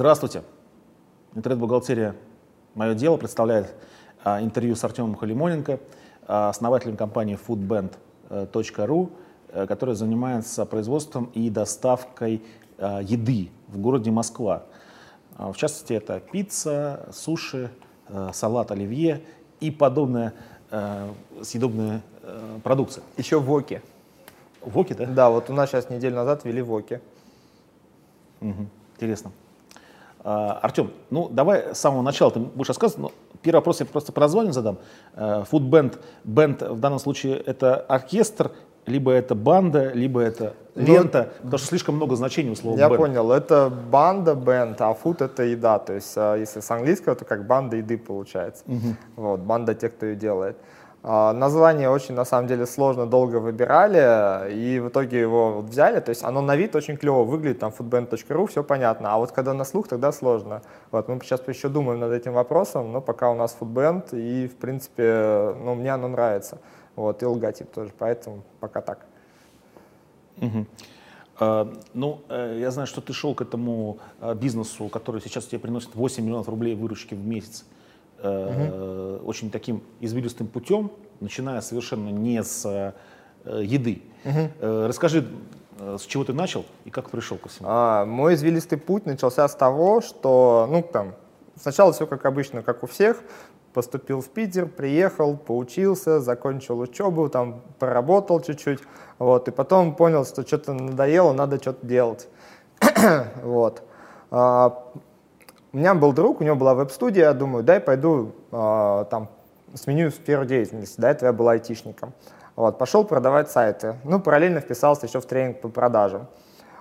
Здравствуйте. Интернет-бухгалтерия «Мое дело» представляет а, интервью с Артемом Халимоненко, а, основателем компании foodband.ru, а, которая занимается производством и доставкой а, еды в городе Москва. А, в частности, это пицца, суши, а, салат оливье и подобная а, съедобная а, продукция. Еще воки. Воки, да? Да, вот у нас сейчас неделю назад ввели воки. Угу. Интересно. А, Артем, ну давай с самого начала ты будешь рассказывать. Но первый вопрос я просто по названию задам. Фудбенд, бенд в данном случае это оркестр, либо это банда, либо это лента, потому что слишком много значений у слова Я бенд. понял, это банда, бенд, а фуд это еда. То есть а, если с английского, то как банда еды получается. Вот, банда тех, кто ее делает. А, Название очень, на самом деле, сложно, долго выбирали, и в итоге его вот взяли. То есть оно на вид очень клево выглядит, там foodband.ru, все понятно. А вот когда на слух, тогда сложно. Вот, мы сейчас еще думаем над этим вопросом, но пока у нас foodband, и, в принципе, ну, мне оно нравится. Вот, и логотип тоже, поэтому пока так. А, Ну, э, я знаю, что ты шел к этому а, бизнесу, который сейчас тебе приносит 8 миллионов рублей выручки в месяц, э, очень таким извилистым путем, начиная совершенно не с э, еды. Э, Расскажи, с чего ты начал и как пришел ко всему? А, мой извилистый путь начался с того, что, ну, там, сначала все как обычно, как у всех. Поступил в Питер, приехал, поучился, закончил учебу, там, поработал чуть-чуть, вот, и потом понял, что что-то надоело, надо что-то делать. вот. А, у меня был друг, у него была веб-студия, я думаю, дай пойду а, там сменю сферу деятельности, до этого я был айтишником. Вот, пошел продавать сайты. Ну, параллельно вписался еще в тренинг по продажам.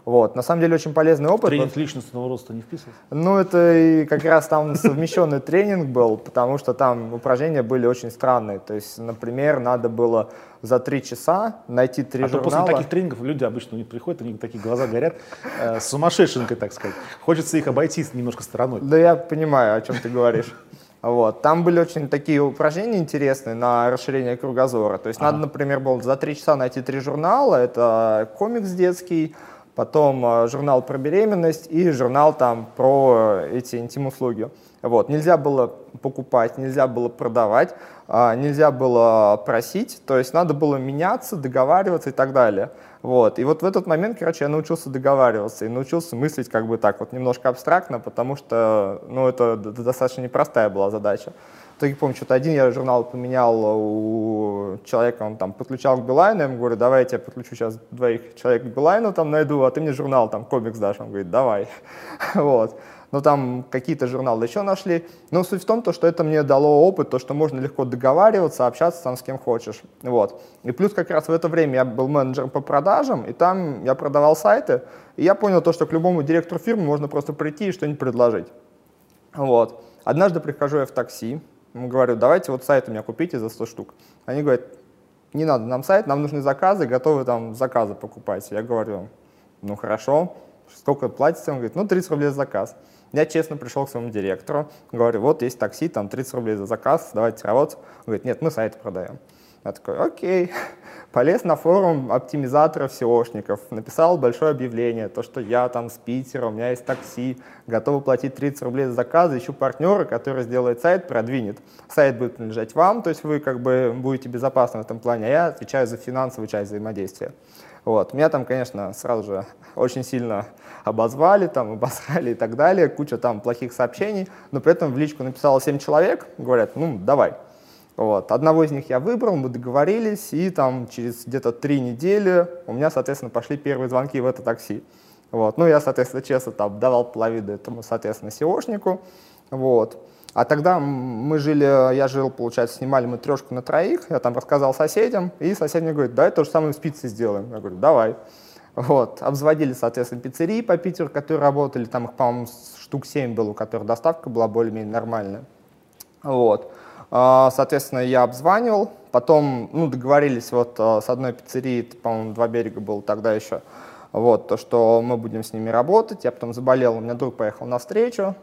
Вот, на самом деле очень полезный опыт. Тренинг личностного роста не вписывался? Ну, это и как раз там совмещенный тренинг был, потому что там упражнения были очень странные. То есть, например, надо было за три часа найти три А то после журнала. таких тренингов люди обычно у них приходят, у них такие глаза горят, э, сумасшедшенкой, так сказать. Хочется их обойти немножко стороной. Да я понимаю, о чем ты говоришь. Вот. Там были очень такие упражнения интересные на расширение кругозора. То есть надо, например, было за три часа найти три журнала. Это комикс детский, потом э, журнал про беременность и журнал там про э, эти интим-услуги. Вот. Нельзя было покупать, нельзя было продавать, а, нельзя было просить, то есть надо было меняться, договариваться и так далее. Вот. И вот в этот момент, короче, я научился договариваться и научился мыслить как бы так вот немножко абстрактно, потому что, ну, это достаточно непростая была задача. Итоге, помню, что-то один я журнал поменял у человека, он там подключал к Билайну, я ему говорю, давай я тебя подключу сейчас двоих человек к Билайну там найду, а ты мне журнал там комикс дашь. Он говорит, давай. Вот. Ну, там какие-то журналы еще нашли. Но суть в том, то, что это мне дало опыт, то, что можно легко договариваться, общаться там с кем хочешь. Вот. И плюс как раз в это время я был менеджером по продажам, и там я продавал сайты, и я понял то, что к любому директору фирмы можно просто прийти и что-нибудь предложить. Вот. Однажды прихожу я в такси, говорю, давайте вот сайт у меня купите за 100 штук. Они говорят, не надо нам сайт, нам нужны заказы, готовы там заказы покупать. Я говорю, ну хорошо, сколько платите? Он говорит, ну 30 рублей за заказ. Я честно пришел к своему директору, говорю, вот есть такси, там 30 рублей за заказ, давайте работать. Он говорит, нет, мы сайт продаем. Я такой, окей. Полез на форум оптимизаторов SEOшников, написал большое объявление, то, что я там с Питера, у меня есть такси, готовы платить 30 рублей за заказ, ищу партнера, который сделает сайт, продвинет. Сайт будет принадлежать вам, то есть вы как бы будете безопасны в этом плане, а я отвечаю за финансовую часть взаимодействия. Вот. Меня там, конечно, сразу же очень сильно обозвали, там, обосрали и так далее, куча там плохих сообщений, но при этом в личку написало 7 человек, говорят, ну, давай. Вот. Одного из них я выбрал, мы договорились, и там через где-то три недели у меня, соответственно, пошли первые звонки в это такси. Вот. Ну, я, соответственно, честно там давал половину этому, соответственно, SEOшнику. Вот. А тогда мы жили, я жил, получается, снимали мы трешку на троих, я там рассказал соседям, и сосед мне говорит, давай то же самое с пиццей сделаем. Я говорю, давай. Вот. Обзводили, соответственно, пиццерии по Питеру, которые работали, там их, по-моему, штук 7 было, у которых доставка была более-менее нормальная. Вот. А, Соответственно, я обзванивал, потом, ну, договорились вот а, с одной пиццерией, по-моему, два берега было тогда еще, вот, то, что мы будем с ними работать. Я потом заболел, у меня друг поехал на встречу,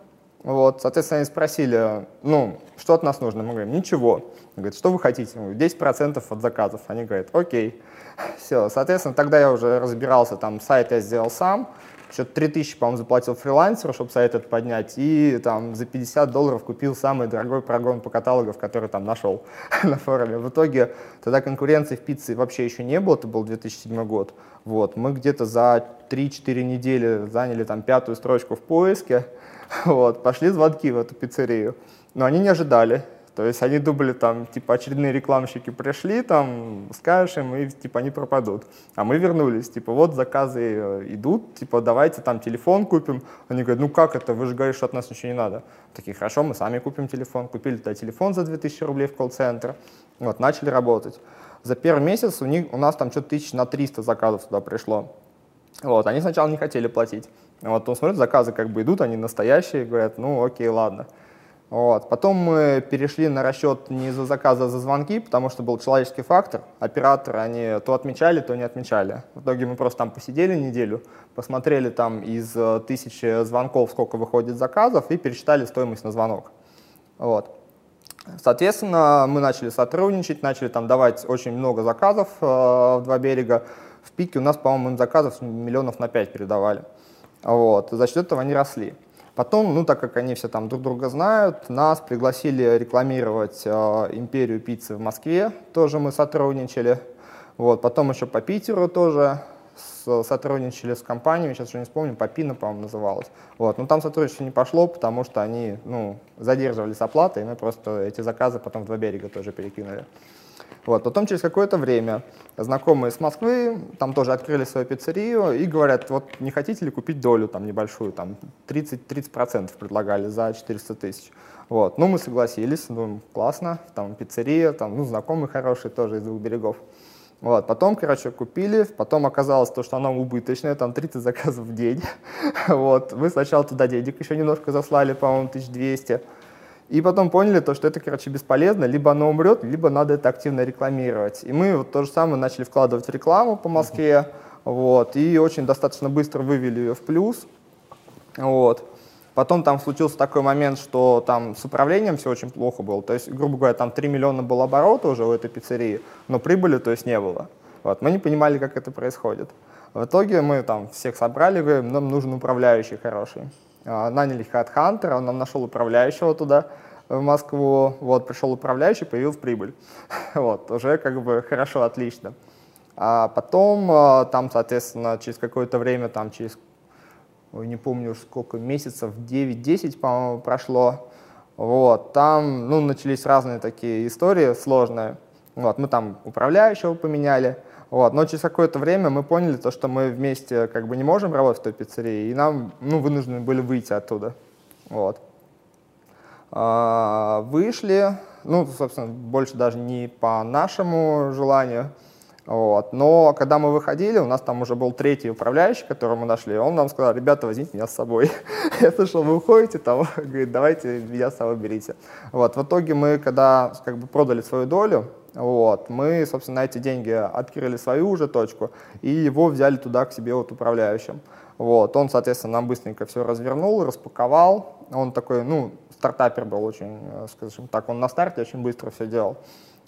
вот, соответственно, они спросили, ну, что от нас нужно? Мы говорим, ничего. Он говорит, что вы хотите? Мы говорим, 10% от заказов. Они говорят, окей. Все, соответственно, тогда я уже разбирался, там, сайт я сделал сам, еще 3000, по-моему, заплатил фрилансеру, чтобы сайт этот поднять, и там за 50 долларов купил самый дорогой прогон по каталогов, который там нашел на форуме. В итоге тогда конкуренции в пицце вообще еще не было, это был 2007 год. Вот, мы где-то за 3-4 недели заняли там пятую строчку в поиске, вот, пошли звонки в эту пиццерию, но они не ожидали, то есть они думали, там, типа, очередные рекламщики пришли, там, скажешь им, и, типа, они пропадут. А мы вернулись, типа, вот заказы э, идут, типа, давайте там телефон купим. Они говорят, ну как это, вы же говорите, что от нас ничего не надо. Такие, хорошо, мы сами купим телефон. Купили тогда телефон за 2000 рублей в колл-центр. Вот, начали работать. За первый месяц у, них, у нас там что-то тысяч на 300 заказов туда пришло. Вот, они сначала не хотели платить. Вот, он смотрит, заказы как бы идут, они настоящие, говорят, ну окей, ладно. Вот. Потом мы перешли на расчет не за заказы, а за звонки, потому что был человеческий фактор. Операторы, они то отмечали, то не отмечали. В итоге мы просто там посидели неделю, посмотрели там из э, тысячи звонков, сколько выходит заказов, и пересчитали стоимость на звонок. Вот. Соответственно, мы начали сотрудничать, начали там давать очень много заказов э, в два берега. В пике у нас, по-моему, заказов миллионов на пять передавали. Вот. За счет этого они росли. Потом, ну, так как они все там друг друга знают, нас пригласили рекламировать э, империю пиццы в Москве, тоже мы сотрудничали. Вот, потом еще по Питеру тоже с, сотрудничали с компаниями, сейчас уже не вспомню, Попина, по-моему, называлась. Вот, но там сотрудничество не пошло, потому что они, ну, задерживали с оплатой, и мы просто эти заказы потом в два берега тоже перекинули. Вот. Потом через какое-то время знакомые с Москвы там тоже открыли свою пиццерию и говорят, вот не хотите ли купить долю там небольшую, там 30-30% предлагали за 400 тысяч. Вот. Ну, мы согласились, думаем, классно, там пиццерия, там, ну, знакомый хороший тоже из двух берегов. Вот, потом, короче, купили, потом оказалось то, что она убыточная, там 30 заказов в день. вот, мы сначала туда денег еще немножко заслали, по-моему, 1200. И потом поняли, то, что это, короче, бесполезно, либо оно умрет, либо надо это активно рекламировать. И мы вот то же самое начали вкладывать в рекламу по Москве, вот, и очень достаточно быстро вывели ее в плюс. Вот. Потом там случился такой момент, что там с управлением все очень плохо было. То есть, грубо говоря, там 3 миллиона было оборота уже у этой пиццерии, но прибыли, то есть, не было. Вот. Мы не понимали, как это происходит. В итоге мы там всех собрали, говорим, нам нужен управляющий хороший. А, наняли HeadHunter, он нам нашел управляющего туда, в Москву, вот, пришел управляющий, появилась прибыль. вот, уже как бы хорошо, отлично. А потом а, там, соответственно, через какое-то время, там через, не помню сколько месяцев, 9-10, по-моему, прошло, вот, там, ну, начались разные такие истории сложные. Вот, мы там управляющего поменяли, вот. Но через какое-то время мы поняли, то, что мы вместе как бы не можем работать в той пиццерии, и нам ну, вынуждены были выйти оттуда. Вот. А, вышли, ну, собственно, больше даже не по нашему желанию, вот. Но когда мы выходили, у нас там уже был третий управляющий, которого мы нашли, он нам сказал, ребята, возьмите меня с собой. Я слышал, вы уходите, там, говорит, давайте меня с собой берите. Вот. В итоге мы, когда как бы продали свою долю, вот, мы, собственно, на эти деньги открыли свою уже точку и его взяли туда к себе вот управляющим. Вот, он, соответственно, нам быстренько все развернул, распаковал. Он такой, ну, стартапер был очень, э, скажем так, он на старте очень быстро все делал.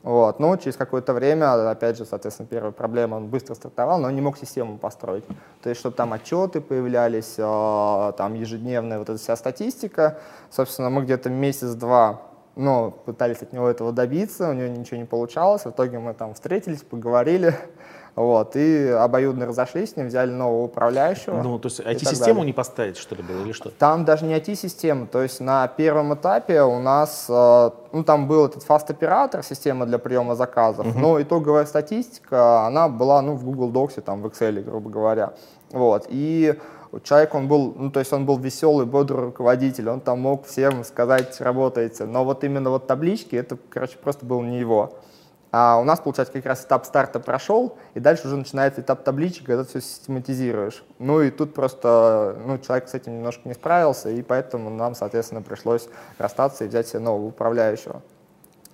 Вот. Но через какое-то время, опять же, соответственно, первая проблема, он быстро стартовал, но не мог систему построить. То есть, чтобы там отчеты появлялись, э, там ежедневная вот эта вся статистика. Собственно, мы где-то месяц-два но пытались от него этого добиться, у него ничего не получалось. В итоге мы там встретились, поговорили, вот, и обоюдно разошлись с ним, взяли нового управляющего. Ну, то есть IT-систему не поставить, что ли, было, или что? Там даже не IT-система, то есть на первом этапе у нас, э, ну, там был этот фаст-оператор, система для приема заказов, uh-huh. но итоговая статистика, она была, ну, в Google Docs, там, в Excel, грубо говоря, вот, и человек, он был, ну, то есть он был веселый, бодрый руководитель, он там мог всем сказать, работаете, но вот именно вот таблички, это, короче, просто был не его. А у нас, получается, как раз этап старта прошел, и дальше уже начинается этап табличек, когда ты все систематизируешь. Ну и тут просто ну, человек с этим немножко не справился, и поэтому нам, соответственно, пришлось расстаться и взять себе нового управляющего.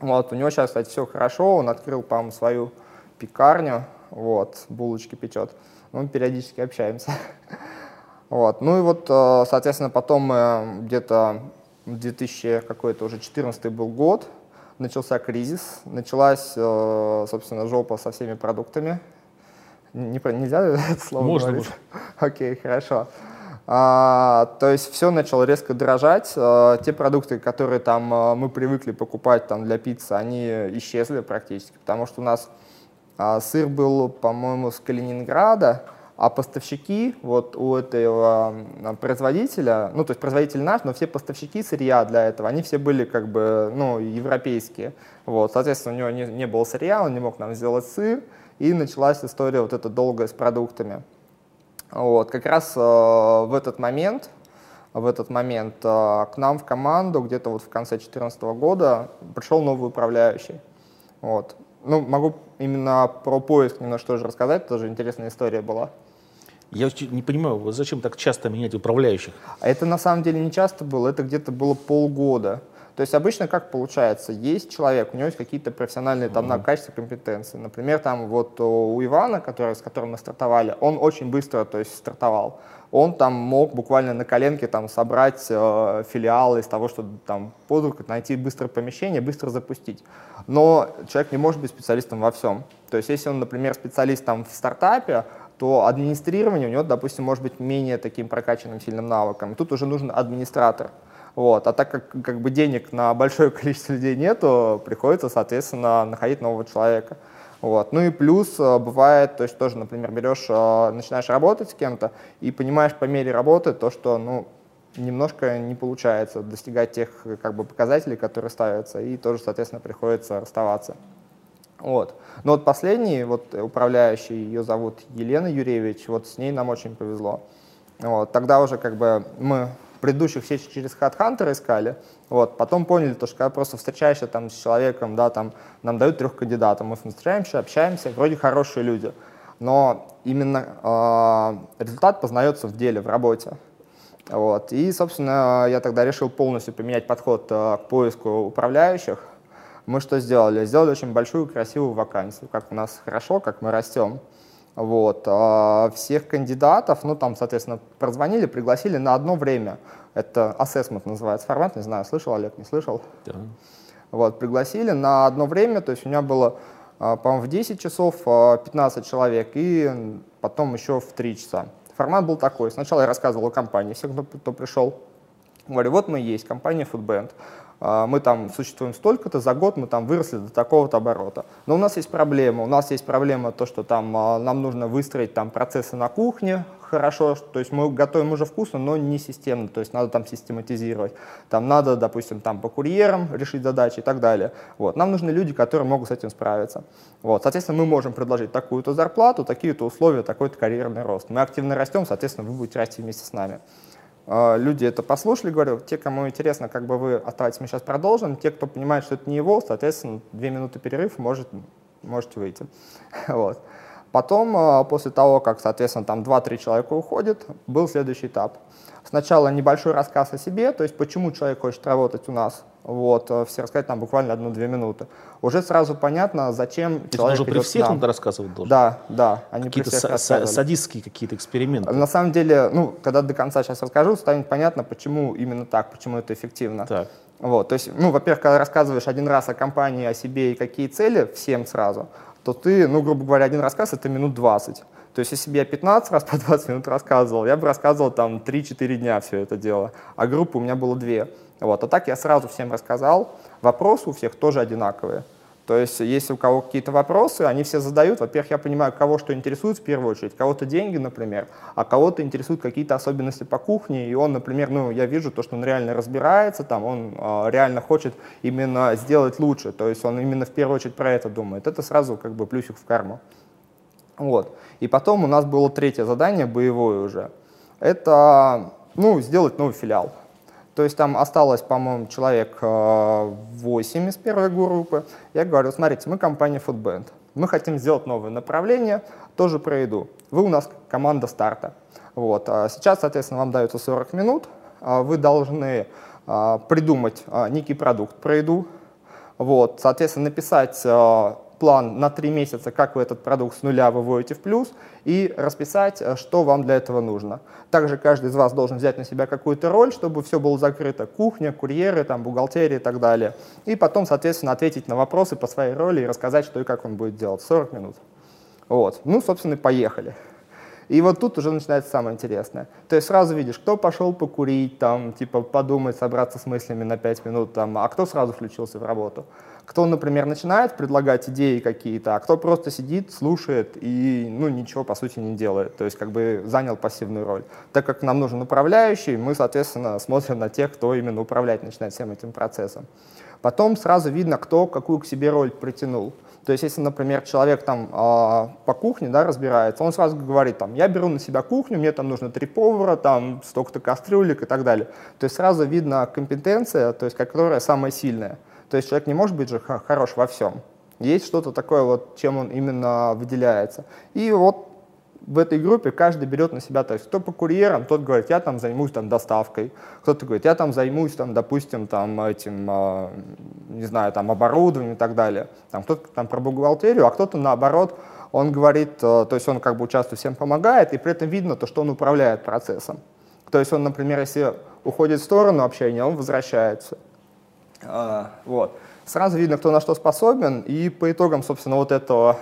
Вот, у него сейчас, кстати, все хорошо, он открыл, по-моему, свою пекарню, вот, булочки печет. Мы периодически общаемся. Вот. Ну и вот, э, соответственно, потом мы где-то 2000 какой-то уже 14 был год, начался кризис, началась, э, собственно, жопа со всеми продуктами. Не, нельзя это слово Можно. говорить? Окей, хорошо. А, то есть все начало резко дорожать. А, те продукты, которые там мы привыкли покупать там, для пиццы, они исчезли практически, потому что у нас а, сыр был, по-моему, с Калининграда, а поставщики вот у этого производителя, ну то есть производитель наш, но все поставщики сырья для этого, они все были как бы ну европейские. Вот, соответственно, у него не, не было сырья, он не мог нам сделать сыр, и началась история вот эта долгая с продуктами. Вот, как раз э, в этот момент, в этот момент э, к нам в команду где-то вот в конце 2014 года пришел новый управляющий. Вот. Ну, могу именно про поиск немножко тоже рассказать, тоже интересная история была. Я не понимаю, зачем так часто менять управляющих? А это на самом деле не часто было, это где-то было полгода. То есть обычно как получается? Есть человек, у него есть какие-то профессиональные там, mm-hmm. качества, компетенции. Например, там вот у Ивана, который, с которым мы стартовали, он очень быстро то есть, стартовал. Он там мог буквально на коленке там, собрать э, филиалы из того, что там под руку найти быстрое помещение, быстро запустить. Но человек не может быть специалистом во всем. То есть если он, например, специалист там, в стартапе, то администрирование у него, допустим, может быть менее таким прокачанным сильным навыком. тут уже нужен администратор. Вот. А так как, как бы денег на большое количество людей нету, приходится, соответственно, находить нового человека. Вот. Ну и плюс э, бывает, то есть тоже, например, берешь, э, начинаешь работать с кем-то и понимаешь по мере работы то, что ну, немножко не получается достигать тех как бы, показателей, которые ставятся, и тоже, соответственно, приходится расставаться. Вот. Но вот последний, вот управляющий, ее зовут Елена Юрьевич, вот с ней нам очень повезло. Вот. Тогда уже как бы мы предыдущих все через HeadHunter искали, вот, потом поняли, то, что когда просто встречаешься там с человеком, да, там, нам дают трех кандидатов, мы встречаемся, общаемся, вроде хорошие люди, но именно э, результат познается в деле, в работе. Вот. И, собственно, я тогда решил полностью поменять подход э, к поиску управляющих. Мы что сделали? Сделали очень большую красивую вакансию, как у нас хорошо, как мы растем. Вот. А всех кандидатов, ну там, соответственно, прозвонили, пригласили на одно время. Это assessment называется формат, не знаю, слышал Олег, не слышал? Да. Вот, пригласили на одно время, то есть у меня было, а, по-моему, в 10 часов 15 а, человек и потом еще в 3 часа. Формат был такой. Сначала я рассказывал о компании, всем, кто, кто пришел. Говорю, вот мы есть, компания Foodband. А, мы там существуем столько-то, за год мы там выросли до такого-то оборота. Но у нас есть проблема. У нас есть проблема то, что там а, нам нужно выстроить там процессы на кухне хорошо, то есть мы готовим уже вкусно, но не системно, то есть надо там систематизировать. Там надо, допустим, там по курьерам решить задачи и так далее. Вот. Нам нужны люди, которые могут с этим справиться. Вот. Соответственно, мы можем предложить такую-то зарплату, такие-то условия, такой-то карьерный рост. Мы активно растем, соответственно, вы будете расти вместе с нами. А, люди это послушали, говорю, те, кому интересно, как бы вы оставайтесь, мы сейчас продолжим. Те, кто понимает, что это не его, соответственно, две минуты перерыв, может, можете выйти. Вот. Потом, а, после того, как, соответственно, там 2-3 человека уходят, был следующий этап. Сначала небольшой рассказ о себе, то есть почему человек хочет работать у нас, вот, э, все рассказать там буквально одну-две минуты. Уже сразу понятно, зачем То человек нужно при всех надо рассказывать должен? Да, да. Они какие-то са- садистские какие-то эксперименты? На самом деле, ну, когда до конца сейчас расскажу, станет понятно, почему именно так, почему это эффективно. Так. Вот, то есть, ну, во-первых, когда рассказываешь один раз о компании, о себе и какие цели всем сразу, то ты, ну, грубо говоря, один рассказ — это минут 20. То есть, если бы я 15 раз по 20 минут рассказывал, я бы рассказывал там 3-4 дня все это дело, а группы у меня было две. Вот. А так я сразу всем рассказал. Вопросы у всех тоже одинаковые. То есть, если у кого какие-то вопросы, они все задают. Во-первых, я понимаю, кого что интересует в первую очередь. Кого-то деньги, например, а кого-то интересуют какие-то особенности по кухне. И он, например, ну, я вижу то, что он реально разбирается, там, он э, реально хочет именно сделать лучше. То есть, он именно в первую очередь про это думает. Это сразу как бы плюсик в карму. Вот. И потом у нас было третье задание, боевое уже. Это ну, сделать новый филиал. То есть там осталось, по-моему, человек 8 э, из первой группы. Я говорю, смотрите, мы компания Foodband. Мы хотим сделать новое направление, тоже про еду. Вы у нас команда старта. Вот. А сейчас, соответственно, вам дается 40 минут. А вы должны а, придумать некий продукт про еду. Вот. Соответственно, написать план на три месяца, как вы этот продукт с нуля выводите в плюс, и расписать, э, что вам для этого нужно. Также каждый из вас должен взять на себя какую-то роль, чтобы все было закрыто. Кухня, курьеры, там, бухгалтерия и так далее. И потом, соответственно, ответить на вопросы по своей роли и рассказать, что и как он будет делать. 40 минут. Вот. Ну, собственно, поехали. И вот тут уже начинается самое интересное. То есть сразу видишь, кто пошел покурить, там, типа подумать, собраться с мыслями на 5 минут, там, а кто сразу включился в работу. Кто, например, начинает предлагать идеи какие-то, а кто просто сидит, слушает и ну, ничего, по сути, не делает. То есть как бы занял пассивную роль. Так как нам нужен управляющий, мы, соответственно, смотрим на тех, кто именно управлять начинает всем этим процессом. Потом сразу видно, кто какую к себе роль притянул. То есть, если, например, человек там э, по кухне да, разбирается, он сразу говорит, там, я беру на себя кухню, мне там нужно три повара, там, столько-то кастрюлек и так далее. То есть сразу видно компетенция, то есть, которая самая сильная. То есть человек не может быть же хорош во всем. Есть что-то такое, вот, чем он именно выделяется. И вот в этой группе каждый берет на себя, то есть кто по курьерам, тот говорит, я там займусь там доставкой, кто-то говорит, я там займусь там, допустим, там этим, э, не знаю, там оборудованием и так далее. Там кто-то там про бухгалтерию, а кто-то наоборот, он говорит, э, то есть он как бы участвует, всем помогает, и при этом видно то, что он управляет процессом. То есть он, например, если уходит в сторону общения, он возвращается. Э, вот. Сразу видно, кто на что способен, и по итогам, собственно, вот этого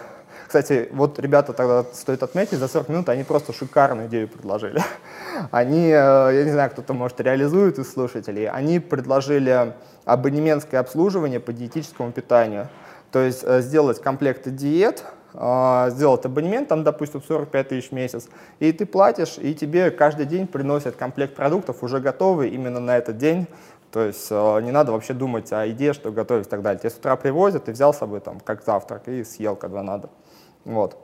кстати, вот ребята тогда стоит отметить, за 40 минут они просто шикарную идею предложили. Они, э, я не знаю, кто-то, может, реализует из слушателей, они предложили абонементское обслуживание по диетическому питанию. То есть э, сделать комплекты диет, э, сделать абонемент, там, допустим, 45 тысяч в месяц, и ты платишь, и тебе каждый день приносят комплект продуктов уже готовый именно на этот день, то есть не надо вообще думать о еде, что готовить и так далее. Тебе с утра привозят, ты взял с собой там как завтрак и съел, когда надо. Вот.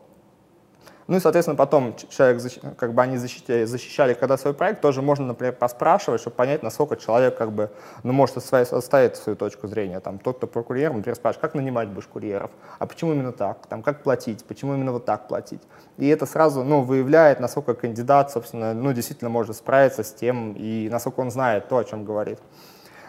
Ну и, соответственно, потом человек, как бы они защищали, защищали когда свой проект, тоже можно, например, поспрашивать, чтобы понять, насколько человек как бы, ну, может оставить свою точку зрения. Там, тот, кто про курьером, например, спрашивает, как нанимать будешь курьеров, а почему именно так, там, как платить, почему именно вот так платить. И это сразу, ну, выявляет, насколько кандидат, собственно, ну, действительно может справиться с тем, и насколько он знает то, о чем говорит.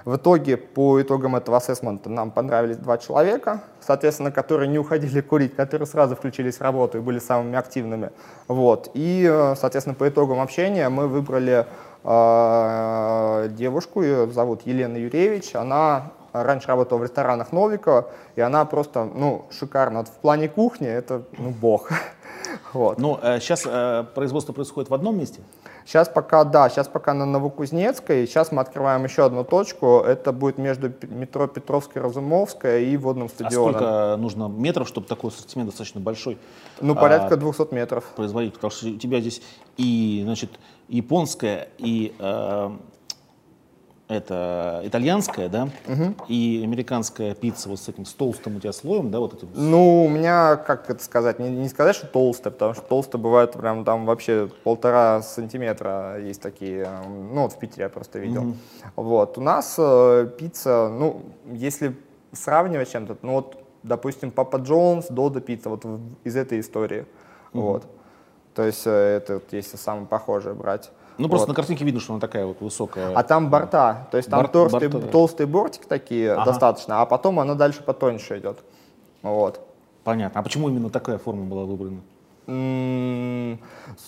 В итоге, по итогам этого ассессмента нам понравились два человека, соответственно, которые не уходили курить, которые сразу включились в работу и были самыми активными. Вот. И, э, соответственно, по итогам общения мы выбрали э, девушку, ее зовут Елена Юревич, она раньше работала в ресторанах Новикова, и она просто, ну, шикарно. Вот в плане кухни это, ну, бог. Вот. Ну, э, сейчас э, производство происходит в одном месте? Сейчас пока, да, сейчас пока на Новокузнецкой. Сейчас мы открываем еще одну точку. Это будет между метро Петровская, Разумовская и водным стадионом. А сколько нужно метров, чтобы такой ассортимент достаточно большой? Ну, порядка а, 200 метров. Производить, потому что у тебя здесь и, значит, японская, и э, это итальянская, да, угу. и американская пицца вот с этим с толстым у тебя слоем, да, вот этим. Ну, у меня, как это сказать, не, не сказать, что толстая, потому что толстая бывает прям там вообще полтора сантиметра есть такие, ну вот в Питере я просто видел. Угу. Вот, у нас э, пицца, ну, если сравнивать чем-то, ну вот, допустим, Папа Джонс, Додо пицца, вот из этой истории, угу. вот. То есть э, это, если самое похожее брать. Ну, просто вот. на картинке видно, что она такая вот высокая. А там борта, то есть там Борт, борта, да. толстые бортики такие ага. достаточно, а потом она дальше потоньше идет. Вот. Понятно. А почему именно такая форма была выбрана?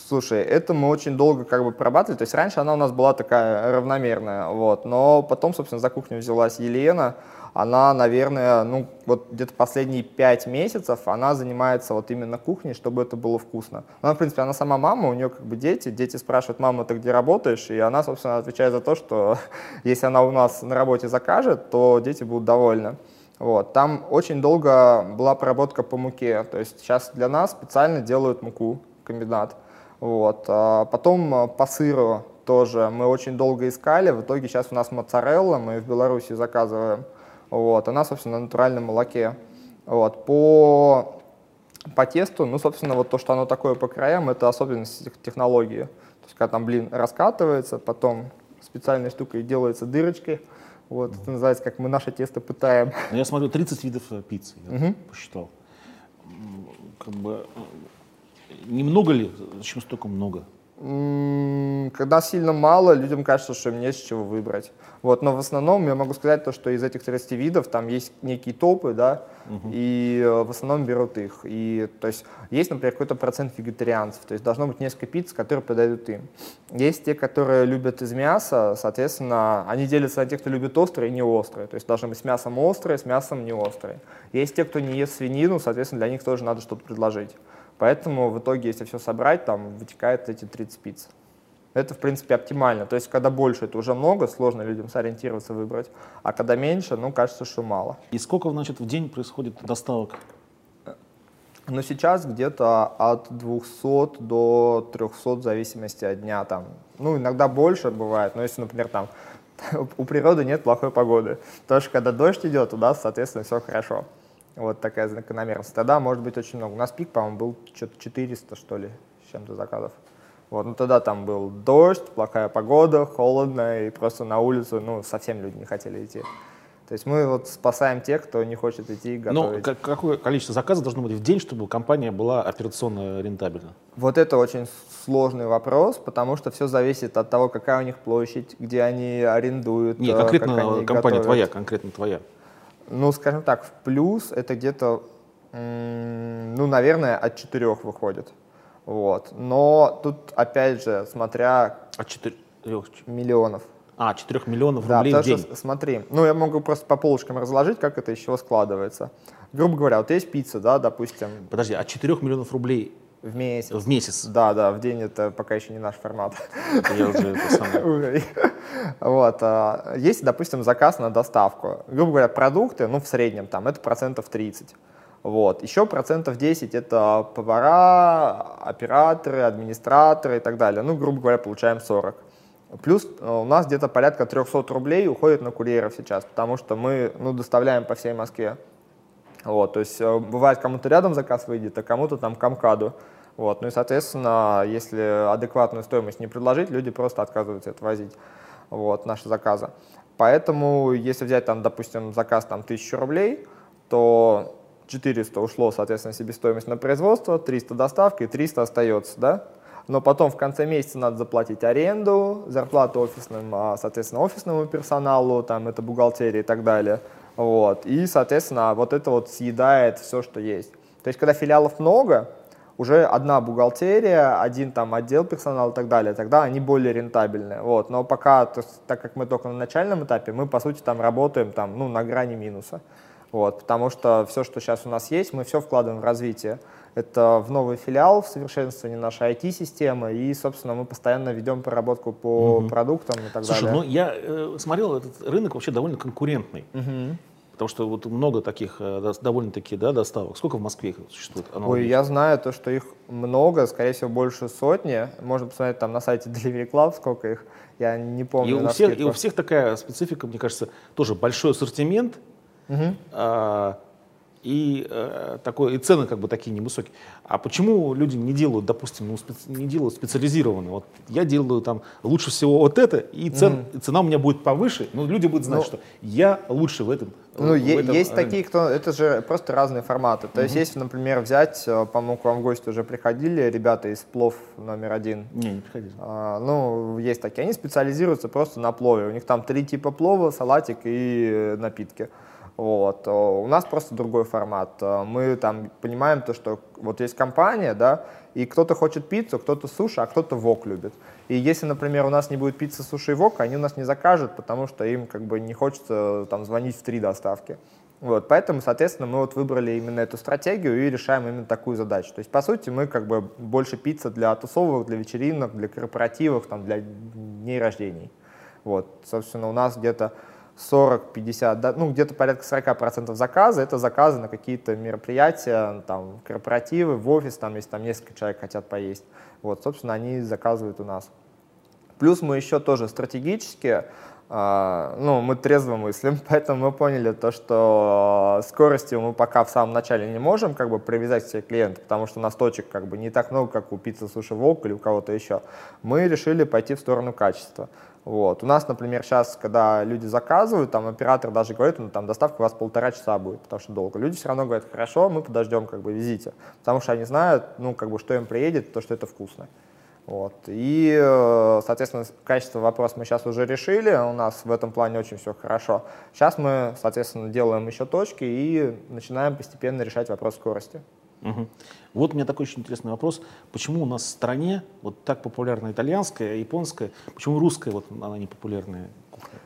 Слушай, это мы очень долго как бы прорабатывали. То есть раньше она у нас была такая равномерная, вот. Но потом, собственно, за кухню взялась Елена. Она, наверное, ну вот где-то последние пять месяцев она занимается вот именно кухней, чтобы это было вкусно. Она, в принципе, она сама мама, у нее как бы дети. Дети спрашивают, мама, ты где работаешь? И она, собственно, отвечает за то, что если она у нас на работе закажет, то дети будут довольны. Вот. Там очень долго была проработка по муке, то есть сейчас для нас специально делают муку, комбинат. Вот. А потом а, по сыру тоже мы очень долго искали, в итоге сейчас у нас моцарелла, мы в Беларуси заказываем. Вот. Она, собственно, на натуральном молоке. Вот. По, по тесту, ну, собственно, вот то, что оно такое по краям, это особенность технологии. То есть, когда там блин раскатывается, потом специальной штукой делается дырочки, вот, это называется, как мы наше тесто пытаем. Ну, я смотрю, 30 видов э, пиццы, я угу. посчитал. Как бы, э, немного ли? Зачем столько много? Когда сильно мало, людям кажется, что им не с чего выбрать. Вот, но в основном я могу сказать то, что из этих 30 видов там есть некие топы, да, угу. и э, в основном берут их. И, то есть есть, например, какой-то процент вегетарианцев, то есть должно быть несколько пиц, которые подойдут им. Есть те, которые любят из мяса, соответственно, они делятся на тех, кто любит острые и не острые, то есть должны быть с мясом острые, с мясом не острые. Есть те, кто не ест свинину, соответственно, для них тоже надо что-то предложить. Поэтому в итоге, если все собрать, там вытекает эти 30 пиц. Это, в принципе, оптимально. То есть, когда больше, это уже много, сложно людям сориентироваться, выбрать. А когда меньше, ну, кажется, что мало. И сколько, значит, в день происходит доставок? Ну, сейчас где-то от 200 до 300 в зависимости от дня. Там. Ну, иногда больше бывает, но если, например, там у природы нет плохой погоды. То, что когда дождь идет, у нас, соответственно, все хорошо. Вот такая закономерность. Тогда может быть очень много. У нас пик, по-моему, был что-то 400, что ли, с чем-то заказов. Вот, ну тогда там был дождь, плохая погода, холодно, и просто на улицу, ну, совсем люди не хотели идти. То есть мы вот спасаем тех, кто не хочет идти ну, готовить. Ну, какое количество заказов должно быть в день, чтобы компания была операционно рентабельна? Вот это очень сложный вопрос, потому что все зависит от того, какая у них площадь, где они арендуют. Нет, конкретно компания готовят. твоя, конкретно твоя. Ну, скажем так, в плюс это где-то, ну, наверное, от четырех выходит. Вот. Но тут, опять же, смотря... От четырех миллионов. А, 4 миллионов да, рублей в день. Что, смотри, ну я могу просто по полочкам разложить, как это еще складывается. Грубо говоря, вот есть пицца, да, допустим. Подожди, от 4 миллионов рублей в месяц. В месяц. Да, да, в день это пока еще не наш формат. Я уже это самое. Вот. А, есть, допустим, заказ на доставку. Грубо говоря, продукты, ну, в среднем там, это процентов 30. Вот. Еще процентов 10 это повара, операторы, администраторы и так далее. Ну, грубо говоря, получаем 40. Плюс э, у нас где-то порядка 300 рублей уходит на курьеров сейчас, потому что мы ну, доставляем по всей Москве. Вот, то есть э, бывает кому-то рядом заказ выйдет, а кому-то там к МКАДу. Вот, ну и, соответственно, если адекватную стоимость не предложить, люди просто отказываются это возить, вот, наши заказы. Поэтому, если взять там, допустим, заказ там 1000 рублей, то 400 ушло, соответственно, себестоимость на производство, 300 доставка и 300 остается, да? но потом в конце месяца надо заплатить аренду, зарплату офисным, а, соответственно, офисному персоналу, там, это бухгалтерия и так далее. Вот. И, соответственно, вот это вот съедает все, что есть. То есть, когда филиалов много, уже одна бухгалтерия, один там отдел персонала и так далее, тогда они более рентабельные. Вот. Но пока, то есть, так как мы только на начальном этапе, мы, по сути, там работаем там, ну, на грани минуса. Вот. Потому что все, что сейчас у нас есть, мы все вкладываем в развитие. Это в новый филиал, в совершенствование нашей IT-системы, и, собственно, мы постоянно ведем проработку по угу. продуктам и так Слушай, далее. ну я э, смотрел, этот рынок вообще довольно конкурентный. Угу. Потому что вот много таких э, довольно-таки да, доставок. Сколько в Москве их существует? Ой, я знаю то, что их много, скорее всего, больше сотни. Можно посмотреть там на сайте Delivery Club, сколько их. Я не помню. И у, всех, и у всех такая специфика, мне кажется, тоже большой ассортимент. Угу. А, и э, такой и цены как бы такие невысокие. А почему люди не делают, допустим, ну, специ, не делают специализированно? Вот я делаю там лучше всего вот это, и, цен, mm-hmm. цена у меня будет повыше, но люди будут знать, ну, что я лучше в этом. Ну, в е- этом есть рынке. такие, кто это же просто разные форматы. То mm-hmm. есть, если, например, взять, э, по-моему, к вам в гости уже приходили ребята из плов номер один. Не, не приходили. А, ну, есть такие. Они специализируются просто на плове. У них там три типа плова, салатик и э, напитки. Вот. Э, у нас просто другой формат. Э, мы там понимаем то, что вот есть компания, да, и кто-то хочет пиццу, кто-то суши, а кто-то вок любит. И если, например, у нас не будет пиццы, суши и вок, они у нас не закажут, потому что им как бы не хочется там звонить в три доставки. Вот, поэтому, соответственно, мы вот выбрали именно эту стратегию и решаем именно такую задачу. То есть, по сути, мы как бы больше пицца для тусовок, для вечеринок, для корпоративов, там, для дней рождений. Вот, собственно, у нас где-то 40-50, да, ну где-то порядка 40% заказа, это заказы на какие-то мероприятия, там, корпоративы, в офис, там, если там несколько человек хотят поесть. Вот, собственно, они заказывают у нас. Плюс мы еще тоже стратегически, э, ну, мы трезво мыслим, поэтому мы поняли то, что скоростью мы пока в самом начале не можем как бы привязать всех клиентов, потому что у нас точек как бы не так много, как у пиццы Суши Волк или у кого-то еще. Мы решили пойти в сторону качества. Вот. У нас, например, сейчас, когда люди заказывают, там оператор даже говорит, ну там доставка у вас полтора часа будет, потому что долго. Люди все равно говорят, хорошо, мы подождем, как бы везите. Потому что они знают, ну, как бы, что им приедет, то, что это вкусно. Вот. И, э, соответственно, качество вопроса мы сейчас уже решили, у нас в этом плане очень все хорошо. Сейчас мы, соответственно, делаем еще точки и начинаем постепенно решать вопрос скорости. Угу. Вот у меня такой очень интересный вопрос. Почему у нас в стране вот так популярна итальянская, японская, почему русская вот она не популярная?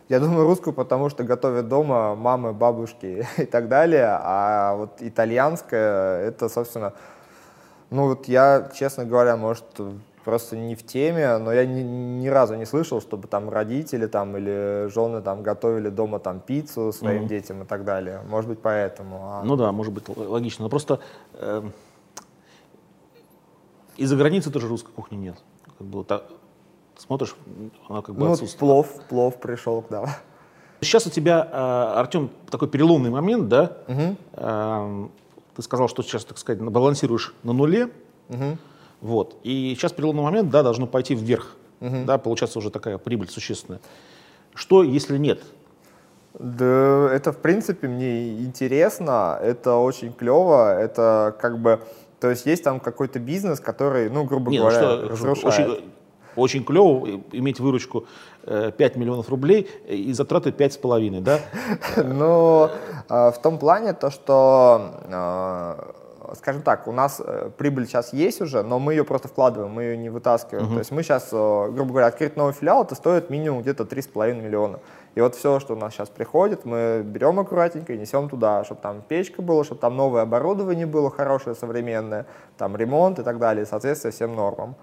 Я думаю, русскую, потому что готовят дома мамы, бабушки и так далее, а вот итальянская, это, собственно, Ну вот я, честно говоря, может, просто не в теме, но я ни, ни разу не слышал, чтобы там родители там или жены там готовили дома там пиццу своим mm-hmm. детям и так далее. Может быть, поэтому. А... Ну да, может быть, логично. Но просто э, из-за границы тоже русской кухни нет. Как бы, так, смотришь, она как бы ну, отсутствует. плов, плов пришел, да. Сейчас у тебя, э, Артем, такой переломный момент, да? Угу. Э, ты сказал, что сейчас, так сказать, балансируешь на нуле. Угу. Вот. И сейчас переломный момент, да, должно пойти вверх. Угу. Да, получается уже такая прибыль существенная. Что, если нет? Да, это, в принципе, мне интересно, это очень клево, это как бы, то есть есть там какой-то бизнес, который, ну, грубо Нет, ну говоря, ну что, разрушает. Очень, очень клево иметь выручку 5 э, миллионов рублей и затраты 5,5, да? Ну, в том плане то, что скажем так, у нас э, прибыль сейчас есть уже, но мы ее просто вкладываем, мы ее не вытаскиваем. Uh-huh. То есть мы сейчас, э, грубо говоря, открыть новый филиал, это стоит минимум где-то 3,5 миллиона. И вот все, что у нас сейчас приходит, мы берем аккуратненько и несем туда, чтобы там печка была, чтобы там новое оборудование было хорошее, современное, там ремонт и так далее, соответственно, всем нормам.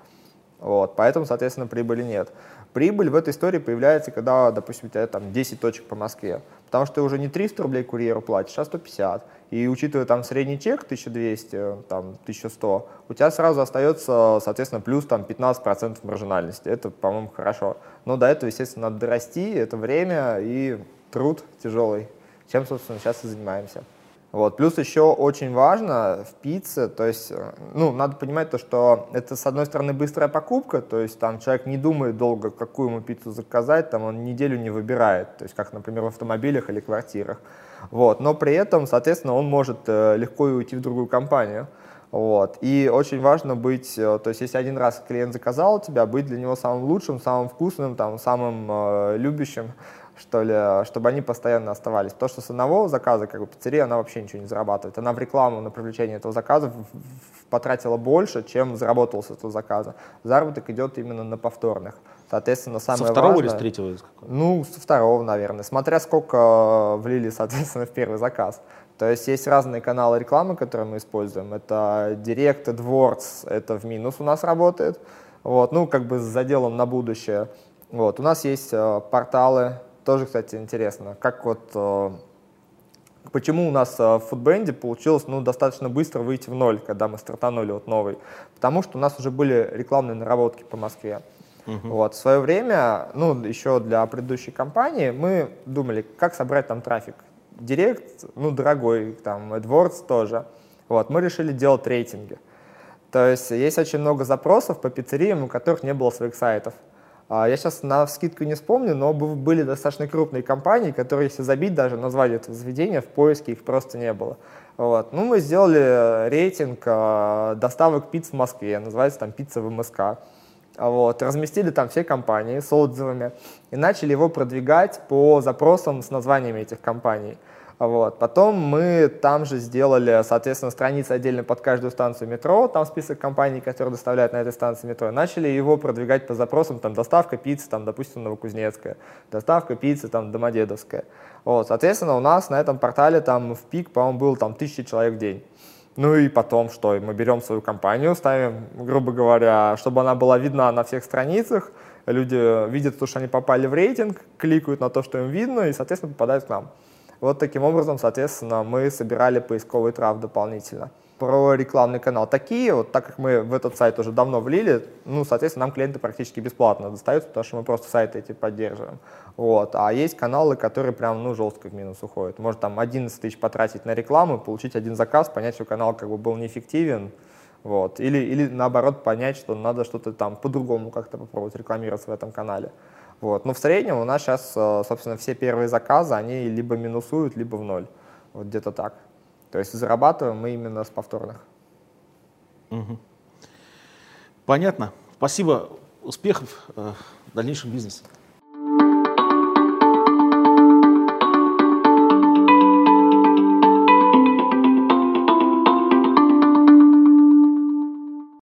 Вот, поэтому, соответственно, прибыли нет. Прибыль в этой истории появляется, когда, допустим, у тебя там 10 точек по Москве. Потому что ты уже не 300 рублей курьеру платишь, а 150. И учитывая там средний чек 1200, там 1100, у тебя сразу остается, соответственно, плюс там 15% маржинальности. Это, по-моему, хорошо. Но до этого, естественно, надо дорасти, это время и труд тяжелый, чем, собственно, сейчас и занимаемся. Вот. Плюс еще очень важно в пицце, то есть, э, ну, надо понимать то, что это, с одной стороны, быстрая покупка, то есть там человек не думает долго, какую ему пиццу заказать, там он неделю не выбирает, то есть как, например, в автомобилях или квартирах. Вот. Но при этом, соответственно, он может э, легко уйти в другую компанию. Вот. И очень важно быть, э, то есть если один раз клиент заказал у тебя, быть для него самым лучшим, самым вкусным, там, самым э, любящим, что ли, чтобы они постоянно оставались. То, что с одного заказа, как бы пиццерия, она вообще ничего не зарабатывает. Она в рекламу на привлечение этого заказа потратила больше, чем заработала с этого заказа. Заработок идет именно на повторных. Соответственно, самое Со второго важное, или с третьего? Ну, со второго, наверное. Смотря сколько влили, соответственно, в первый заказ. То есть есть разные каналы рекламы, которые мы используем. Это Direct, AdWords, это в минус у нас работает. Вот, ну, как бы с заделом на будущее. Вот, у нас есть э, порталы тоже, кстати, интересно, как вот э, почему у нас э, в фудбенде получилось ну, достаточно быстро выйти в ноль, когда мы стартанули вот новый. Потому что у нас уже были рекламные наработки по Москве. Uh-huh. Вот, в свое время, ну, еще для предыдущей компании, мы думали, как собрать там трафик. Директ, ну, дорогой, там, AdWords тоже. Вот, мы решили делать рейтинги. То есть есть очень много запросов по пиццериям, у которых не было своих сайтов. А, я сейчас на скидку не вспомню, но были достаточно крупные компании, которые, если забить даже название этого заведения, в поиске их просто не было. Вот. Ну, мы сделали рейтинг э, доставок пиц в Москве, называется там «Пицца в МСК». Вот. Разместили там все компании с отзывами и начали его продвигать по запросам с названиями этих компаний. Вот. Потом мы там же сделали, соответственно, страницы отдельно под каждую станцию метро, там список компаний, которые доставляют на этой станции метро. Начали его продвигать по запросам, там, доставка пиццы, там, допустим, Новокузнецкая, доставка пиццы, там, Домодедовская. Вот, соответственно, у нас на этом портале там в пик, по-моему, было там тысячи человек в день. Ну и потом что? Мы берем свою компанию, ставим, грубо говоря, чтобы она была видна на всех страницах, люди видят то, что они попали в рейтинг, кликают на то, что им видно, и, соответственно, попадают к нам. Вот таким образом, соответственно, мы собирали поисковый трав дополнительно. Про рекламный канал. Такие, вот так как мы в этот сайт уже давно влили, ну, соответственно, нам клиенты практически бесплатно достаются, потому что мы просто сайты эти поддерживаем. Вот. А есть каналы, которые прям, ну, жестко в минус уходят. Может там 11 тысяч потратить на рекламу, получить один заказ, понять, что канал как бы был неэффективен, вот. Или, или наоборот понять, что надо что-то там по-другому как-то попробовать рекламироваться в этом канале. Вот. Но в среднем у нас сейчас, э, собственно, все первые заказы, они либо минусуют, либо в ноль. Вот где-то так. То есть зарабатываем мы именно с повторных. Угу. Понятно. Спасибо. Успехов э, в дальнейшем бизнесе.